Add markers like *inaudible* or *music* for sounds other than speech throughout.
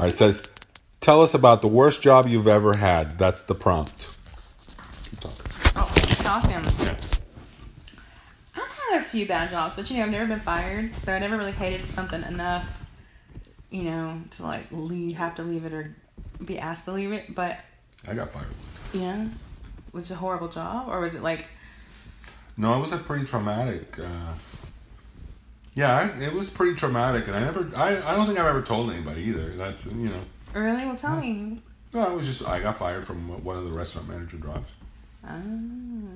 All right, it says, tell us about the worst job you've ever had. That's the prompt. Keep talking. Oh, talking. Yeah. I've had a few bad jobs, but you know, I've never been fired, so I never really hated something enough, you know, to like leave, have to leave it or be asked to leave it. But I got fired. yeah, was it a horrible job, or was it like, No, it was a pretty traumatic. Uh, yeah, I, it was pretty traumatic, and I never. I, I don't think I've ever told anybody either. That's you know. really? Well, tell me. No, it was just I got fired from one of the restaurant manager jobs. Ah.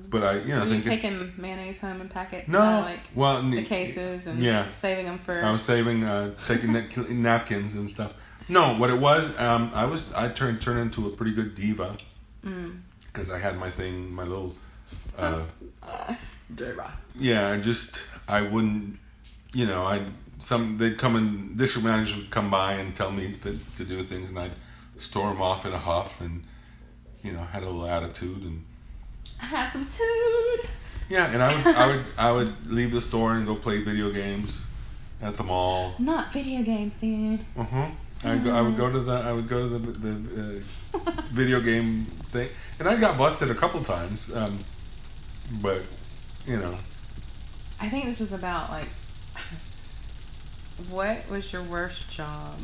But I, you know, Were you taking mayonnaise home in packets? no, uh, like well, the cases and yeah. saving them for. I was saving, uh, taking napkins and stuff. No, what it was, um, I was, I turned turned into a pretty good diva Mm. because I had my thing, my little, uh, *laughs* Diva. yeah. I just, I wouldn't, you know, I some they'd come and district managers would come by and tell me that, to do things, and I'd storm off in a huff, and you know, had a little attitude, and I had some tood. yeah, and I would, I would, I would leave the store and go play video games at the mall. Not video games, then. Uh huh. I go, I would go to the I would go to the the uh, *laughs* video game thing, and I got busted a couple times. Um, but you know, I think this was about like. What was your worst job?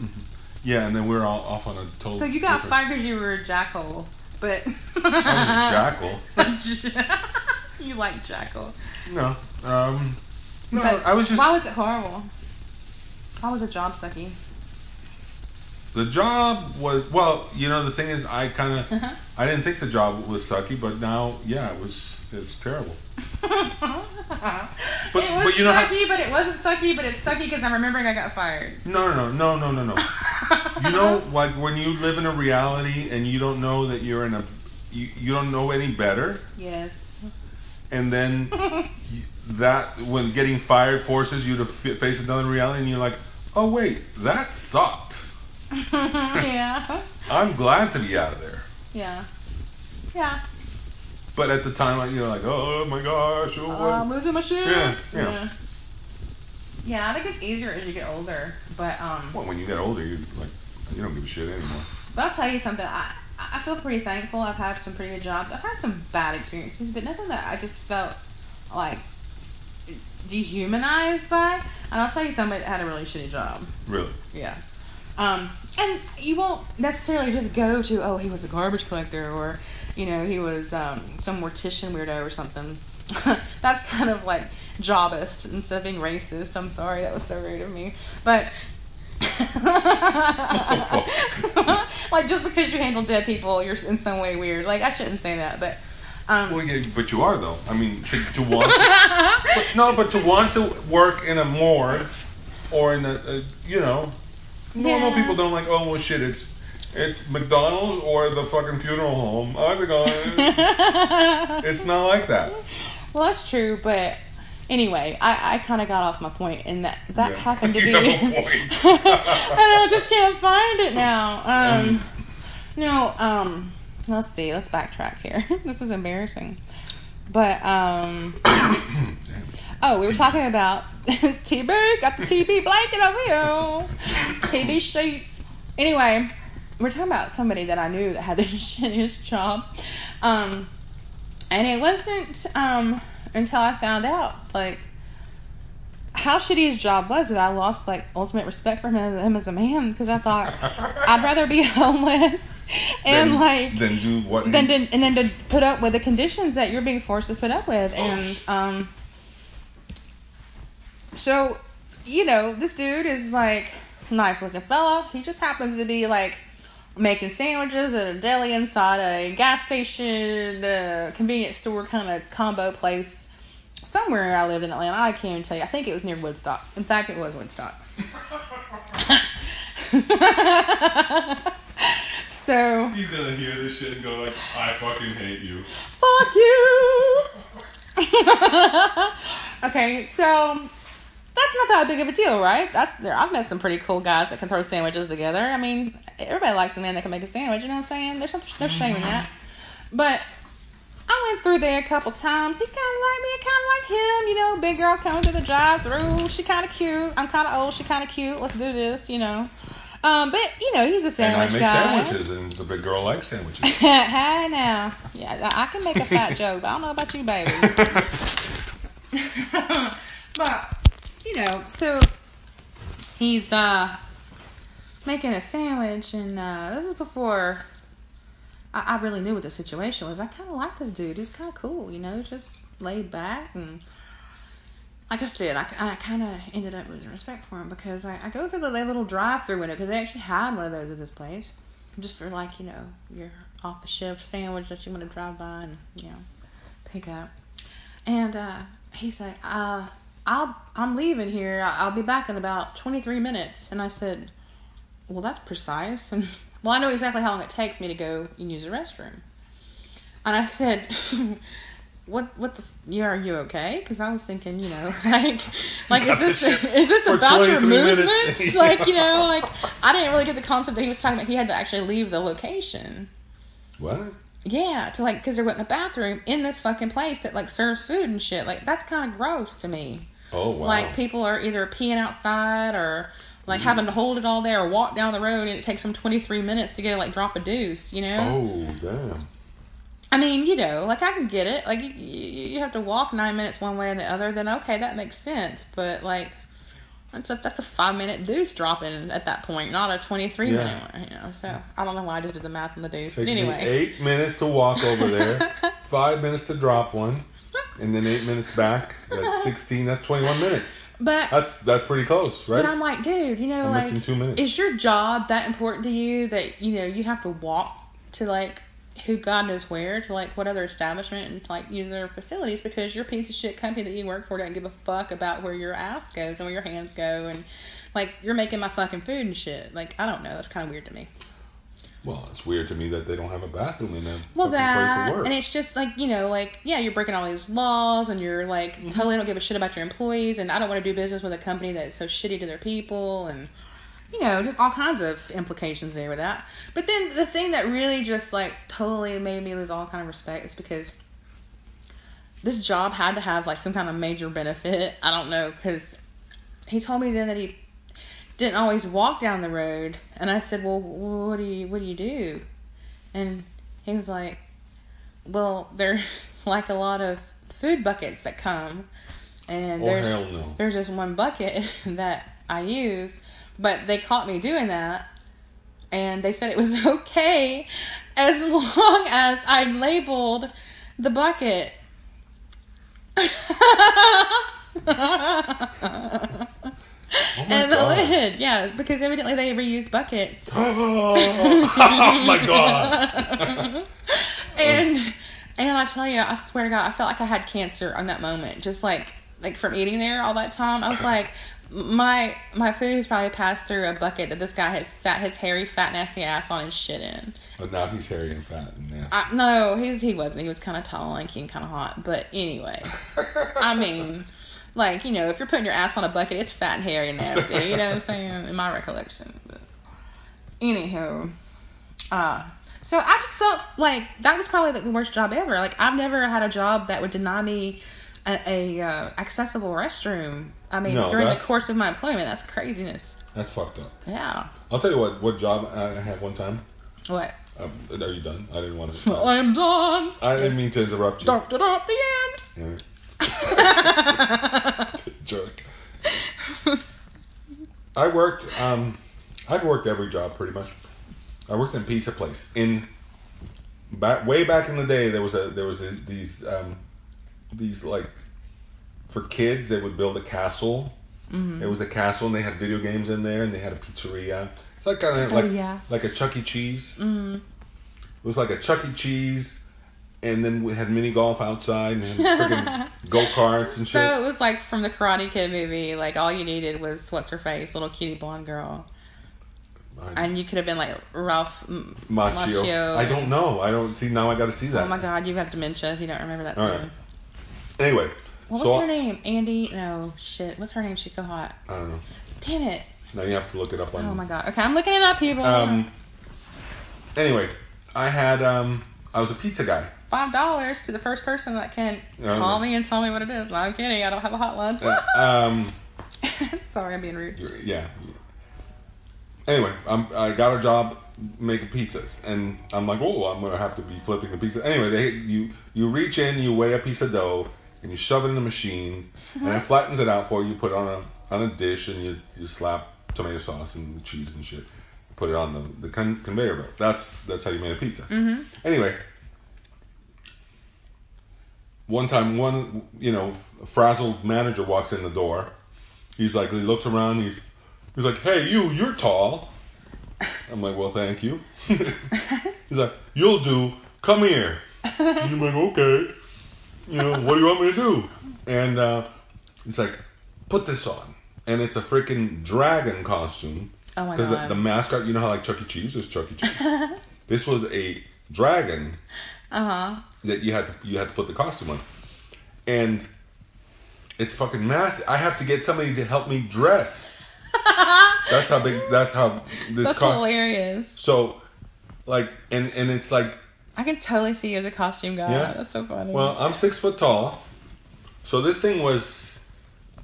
yeah, and then we are all off on a total. So you got different- fired because you were a jackhole, but *laughs* I was a jackal. *laughs* *laughs* you like jackal. No, um, no, But I was just Why was it horrible? Why was a job sucky? The job was well. You know, the thing is, I kind of Uh-huh. I didn't think the job was sucky, but now, yeah, it was it was terrible. *laughs* But it was but you know how sucky, but it wasn't sucky, but it's sucky because I'm remembering I got fired. No, no, no, no, no, no, no. *laughs* you know, like when you live in a reality and you don't know that you're in a, you, you don't know any better, Yes. and then *laughs* you, that when getting fired forces you to f- face another reality, and you're like, oh wait, that sucked. *laughs* yeah. I'm glad to be out of there. Yeah. Yeah. But at the time, like, you know, like, oh my gosh, oh, Uh, I'm losing my shit. Yeah, yeah. yeah. Yeah, I think it's easier as you get older, but um, Well, when you get older, you like, you don't give a shit anymore. but I'll tell you something. I I feel pretty thankful. I've had some pretty good jobs. I've had some bad experiences, but nothing that I just felt like dehumanized by. And I'll tell you somebody had a really shitty job. Really? Yeah. Um, and you won't necessarily just go to, oh, he was a garbage collector or, you know, he was um, some mortician weirdo or something. *laughs* That's kind of like jobist instead of being racist. I'm sorry, that was so rude of me. But. *laughs* like just because you handle dead people, you're in some way weird. Like I shouldn't say that, but um, Well, yeah, but you are though. I mean, to, to want, to, but, *laughs* no, but to want to work in a morgue or in a, a you know, normal Yeah. people don't like. Oh well, shit, it's it's McDonald's or the fucking funeral home. Think I, *laughs* it's not like that. well, that's true. But anyway, I, I kind of got off my point, and that that Yeah. happened to *laughs* be. have and *laughs* I just can't find it now. Um, no, um, let's see. Let's backtrack here. this is embarrassing. But um, *coughs* oh, we were talking about *laughs* TB. Got the TB blanket over here. TB sheets. Anyway, we're talking about somebody that I knew that had *laughs* the shittiest job. Um, and it wasn't um until I found out like how shitty his job was that I lost like ultimate respect for him, him as a man because I thought *laughs* I'd rather be homeless and Then- like then do what? than to, and then to put up with the conditions that you're being forced to put up with and um so you know this dude is like nice looking fellow. He just happens to be like making sandwiches at a deli inside a gas station uh, convenience store kind of combo place somewhere I lived in Atlanta. I can't even tell you. I think it was near Woodstock. In fact it was Woodstock. *laughs* So He's gonna hear this shit and go like, "I fucking hate you." Fuck you. *laughs* okay, so that's not that big of a deal, right? That's there. I've met some pretty cool guys that can throw sandwiches together. I mean, everybody likes a man that can make a sandwich. You know what I'm saying? There's no, no shame in that. But I went through there a couple times. He kind of like me. I kind of like him. You know, big girl coming through the drive-through. She kind of cute. I'm kind of old. She kind of cute. Let's do this. You know. Um, but you know, he's a sandwich And I make guy. sandwiches, and the big girl likes sandwiches. *laughs* Hi now. Yeah, I can make a fat *laughs* joke, but I don't know about you, baby. *laughs* but you know, so he's uh making a sandwich, and uh this is before I, I really knew what the situation was. I kind of like this dude. He's kind of cool, you know, just laid back and. Like I said, I, I kind of ended up losing respect for him because I, I go through the little drive-through window because they actually had one of those at this place, just for like you know your off-the-shelf sandwich that you want to drive by and you know pick up. And uh, he's like, uh, "I'll I'm leaving here. I'll be back in about 23 minutes." And I said, "Well, that's precise." And *laughs* well, I know exactly how long it takes me to go and use the restroom. And I said, *laughs* "What? What the? You are you okay?" Because I was thinking, you know, *laughs* like, like is this is this about your 23 minutes. movements? like, you know, like I didn't really get the concept that he was talking about. He had to actually leave the location. what? Yeah, to like because there wasn't a bathroom in this fucking place that like serves food and shit. Like that's kind of gross to me. Oh wow! Like people are either peeing outside or like having to hold it all day or walk down the road and it takes them 23 minutes to go like drop a deuce, you know? oh damn! I mean, you know, like I can get it. Like you, you you have to walk nine minutes one way and the other, then okay, that makes sense. But like, that's a that's a five minute deuce dropping at that point, not a twenty three Yeah. minute one. You know, so I don't know why I just did the math on the deuce. Me anyway, eight minutes to walk over there, *laughs* five minutes to drop one, and then eight minutes back. That's *laughs* sixteen. That's twenty-one minutes. but That's that's pretty close, right? But I'm like, dude, you know, I'm like, two minutes. is your job that important to you that you know you have to walk to like who God knows where to like what other establishment and to, like use their facilities because your piece of shit company that you work for doesn't give a fuck about where your ass goes and where your hands go and like you're making my fucking food and shit. Like I don't know, that's kind of weird to me. Well, it's weird to me that they don't have a bathroom in their Well, that work. and it's just like you know, like yeah, you're breaking all these laws, and you're like Mm-hmm. totally don't give a shit about your employees, and I don't want to do business with a company that's so shitty to their people, and you know, just all kinds of implications there with that. But then the thing that really just like totally made me lose all kind of respect is because this job had to have like some kind of major benefit. I don't know because he told me then that he didn't always walk down the road, and I said, "Well, what do you what do you do?" And he was like, "Well, there's *laughs* like a lot of food buckets that come, and Oh, there's no. there's just one bucket *laughs* that I use, but they caught me doing that, and they said it was *laughs* okay as long as I labeled the bucket." oh and the god! lid, yeah, because evidently they reused buckets. *laughs* oh my god! and and I tell you, I swear to God, I felt like I had cancer on that moment. Just like like from eating there all that time, I was like, my my food has probably passed through a bucket that this guy has sat his hairy, fat, nasty ass on and shit in. But now he's hairy and fat and nasty. I, no, he's he wasn't. He was kind of tall, lanky, and kind of hot. But anyway, I *laughs* mean. Like, you know, if you're putting your ass on a bucket, it's fat and hairy and nasty. You know what I'm saying? In my recollection. But anywho, uh, so I just felt like that was probably like the worst job ever. Like I've never had a job that would deny me a, a uh, accessible restroom. I mean, No, during the course of my employment, that's craziness. That's fucked up. Yeah. I'll tell you what. What job I had one time. What? Um, are you done? I didn't want *laughs* to. I'm done. I didn't mean to interrupt you. Dun, dun, dun, the end. Yeah. *laughs* Jerk. I worked. Um, I've worked every job pretty much. I worked in pizza place in back way back in the day. There was a there was a, these um, these like for kids they would build a castle. Mm-hmm. It was a castle and they had video games in there and they had a pizzeria. It's like kind of like Pizzeria. like a Chuck E. Cheese. Mm-hmm. It was like a Chuck E. Cheese, and then we had mini golf outside and freaking *laughs* go karts and So shit. So it was like from the Karate Kid movie. Like all you needed was what's her face, little cutie blonde girl, I- and you could have been like Ralph M- Machio. Macchio. I don't know. I don't see now. I got to see that. Oh my god, you have dementia if you don't remember that All scene. right. Anyway, What so was her name? Andy? No, shit. What's her name? She's so hot. I don't know. Damn it. Now you have to look it up on. Oh my god. Okay, I'm looking it up, people. Um. Anyway, I had um. I was a pizza guy. Five dollars to the first person that can call me and tell me what it is. No, I'm kidding. I don't have a hotline. Uh, *laughs* um. Sorry, I'm being rude. Yeah. anyway, I'm, I got a job making pizzas, and I'm like, oh, I'm gonna have to be flipping the pizza. Anyway, they you you reach in, you weigh a piece of dough, and you shove it in the machine, and it uh-huh. flattens it out for you. Put it on a on a dish, and you you slap tomato sauce and cheese and shit. Put it on the the con- conveyor belt. That's that's how you made a pizza. Mm-hmm. Anyway, one time, one you know frazzled manager walks in the door. He's like, he looks around. He's he's like, hey, you, you're tall. I'm like, well, thank you. *laughs* he's like, you'll do. Come here. *laughs* And I'm like, okay. You know, what do you want me to do? And uh, he's like, put this on. And it's a freaking dragon costume. Oh my Because God. the, the mascot, you know how like Chuck E. Cheese is Chuck E. Cheese. *laughs* this was a dragon Uh huh. that you had to you had to put the costume on, and it's fucking massive. I have to get somebody to help me dress. *laughs* that's how big. That's how this That's hilarious. So, like, and and it's like, I can totally see you as a costume guy. Yeah. That's so funny. well, I'm six foot tall, so this thing was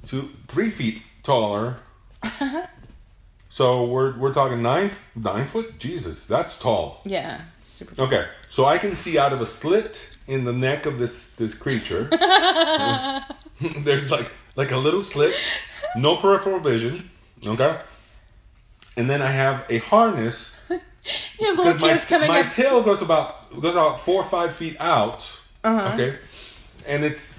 two, three feet taller. *laughs* so we're we're talking nine nine foot. Jesus, that's tall. yeah, super. Okay, so I can see out of a slit in the neck of this this creature. *laughs* There's like like a little slit, no peripheral vision. Okay, and then I have a harness *laughs* Little because my, coming my up. tail goes about goes about four or five feet out. Uh-huh. Okay, and it's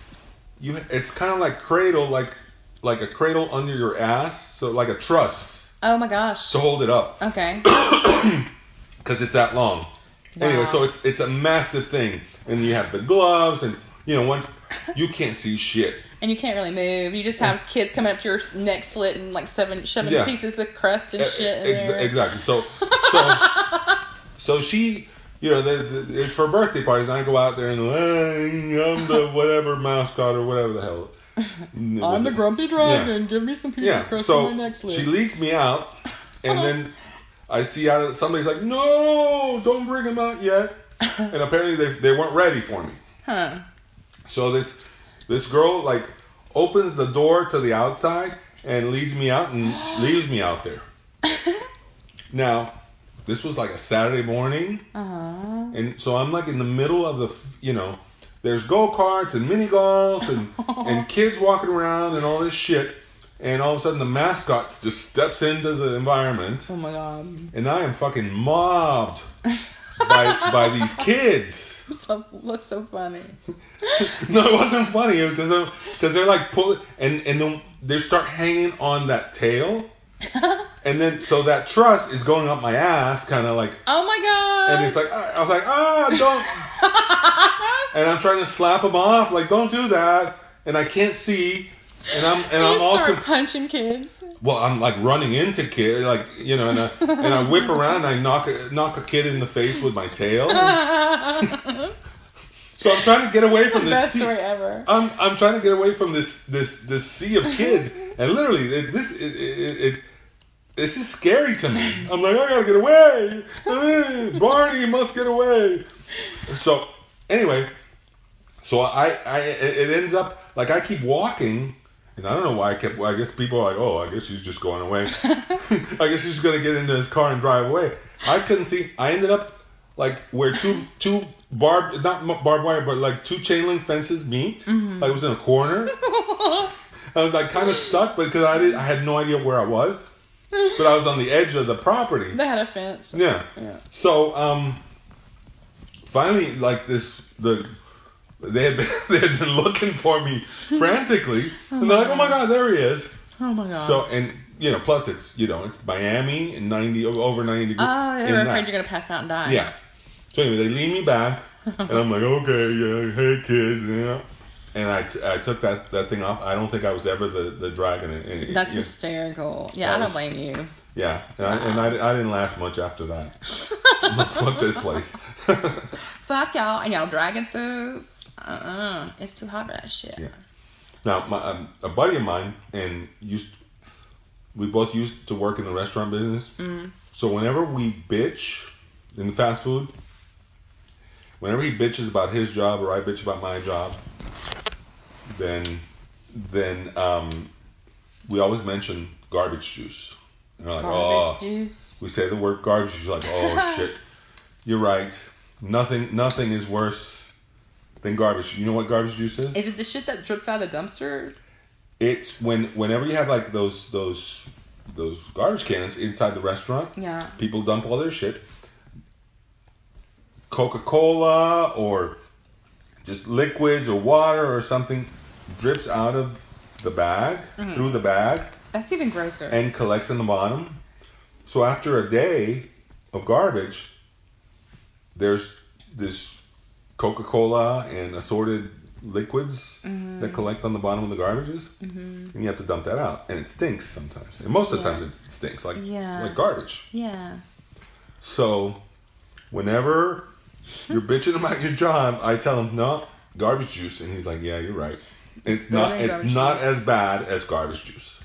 you. It's kind of like cradle, like like a cradle under your ass, so like a truss oh my gosh. to hold it up Okay. *coughs* because it's that long. Anyway, so it's it's a massive thing, and you have the gloves, and you know when you can't see shit. And you can't really move. You just have kids coming up to your neck slit and like seven shoving Yeah. pieces of crust and shit Ex- exactly. So *laughs* so so she, you know, the, the, it's for birthday parties, and I go out there and "Hey, I'm the *laughs* whatever mascot or whatever the hell. *laughs* I'm the grumpy dragon. Give me some pizza Yeah. crust So on my slit. she leads me out, and then *laughs* I see out of somebody's like, "No, don't bring him out yet." And apparently they they weren't ready for me. huh. So this this girl like opens the door to the outside and leads me out and *gasps* leaves me out there. now, this was like a Saturday morning, Uh-huh. and so I'm like in the middle of the you know, there's go karts and mini golf and *laughs* and kids walking around and all this shit, and all of a sudden the mascot just steps into the environment, Oh my god. and I am fucking mobbed by by these kids. What's *laughs* so, so funny. *laughs* No, it wasn't funny because because they're like pulling and and then they start hanging on that tail, and then so that trust is going up my ass, kind of like, Oh my god. and it's like I was like ah don't, *laughs* and I'm trying to slap him off like don't do that, and I can't see, and I'm and you I'm all punching kids. well I'm like running into kids, like you know and I, and I whip around and I knock a, knock a kid in the face with my tail. *laughs* so I'm trying to get away from this. Best sea- story ever. I'm I'm trying to get away from this this this sea of kids, and literally it, this it, it, it this is scary to me. I'm like I gotta get away, *laughs* Barney must get away. So anyway, so I I it ends up like I keep walking. And I don't know why I kept. I guess people are like, "Oh, I guess she's just going away." *laughs* I guess he's gonna get into his car and drive away. I couldn't see. I ended up like where two two barbed not barbed wire, but like two chain link fences meet. Mm-hmm. Like it was in a corner. *laughs* I was like kind of stuck, but because I did, I had no idea where I was. But I was on the edge of the property. They had a fence. Yeah. Yeah. So um, finally, like this, the they had been, *laughs* they had been looking for me frantically, *laughs* and they're like, "Oh my god, there he is!" Oh my god. So and you know, plus it's you know it's Miami and ninety over ninety degrees. oh, they were afraid you're gonna pass out and die. Yeah. So anyway, they lean me back, and I'm like, okay, yeah, hey kids, you know. And I, t- I took that, that thing off. I don't think I was ever the, the dragon. In, in, That's hysterical. Yeah, That I don't was- blame you. yeah. And, I, and I, I didn't last much after that. Fuck this place. *laughs* Fuck y'all and y'all dragon foods. Uh uh It's too hot for that shit. Yeah. Now, my, um, a buddy of mine and used, we both used to work in the restaurant business. So whenever we bitch in fast food, whenever he bitches about his job or I bitch about my job, then then um, we always mention garbage juice. And like, Garbage oh. juice. We say the word garbage. You're like, oh *laughs* shit. You're right. Nothing. Nothing is worse than garbage. You know what garbage juice is? Is it the shit that drips out of the dumpster? It's when whenever you have like those those those garbage cans inside the restaurant. Yeah. People dump all their shit. Coca Cola or just liquids or water or something drips out of the bag Mm-hmm. through the bag That's even grosser. and collects in the bottom. So after a day of garbage, there's this Coca Cola and assorted liquids Mm-hmm. that collect on the bottom of the garbages, and you have to dump that out, and it stinks sometimes. And most of the Yeah. time, it stinks like Yeah. like garbage. yeah. So whenever you're bitching about your job, I tell him no garbage juice, and he's like, "Yeah, you're right. It's not. It's not juice. as bad as garbage juice."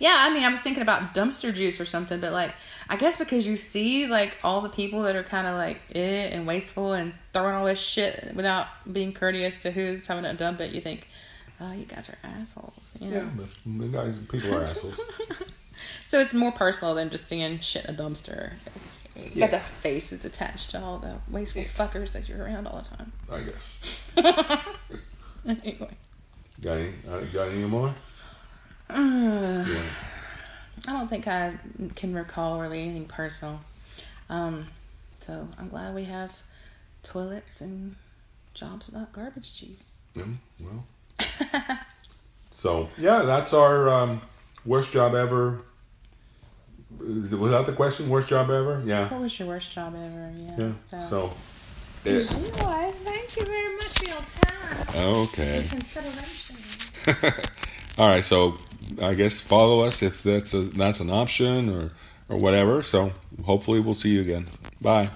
Yeah, I mean, I was thinking about dumpster juice or something, but like, I guess because you see like all the people that are kind of like it and wasteful and throwing all this shit without being courteous to who's having to dump it, you think, oh, you guys are assholes. You know? Yeah, but the guys, people are assholes. *laughs* So it's more personal than just seeing shit in a dumpster. You Yeah. got the faces attached to all the wasteful fuckers that you're around all the time. I guess. *laughs* anyway, Got any? Uh, got any more? uh, Yeah. I don't think I can recall really anything personal. Um, so I'm glad we have toilets and jobs without garbage cheese. Yeah, well. *laughs* so yeah, that's our um, worst job ever. Is it, was that the question? Worst job ever? Yeah. What was your worst job ever? Yeah. Yeah. So. So. it-. Thank you very much Oh, time okay. consideration. *laughs* All right. So I guess follow us if that's a that's an option or or whatever. So hopefully we'll see you again. Bye.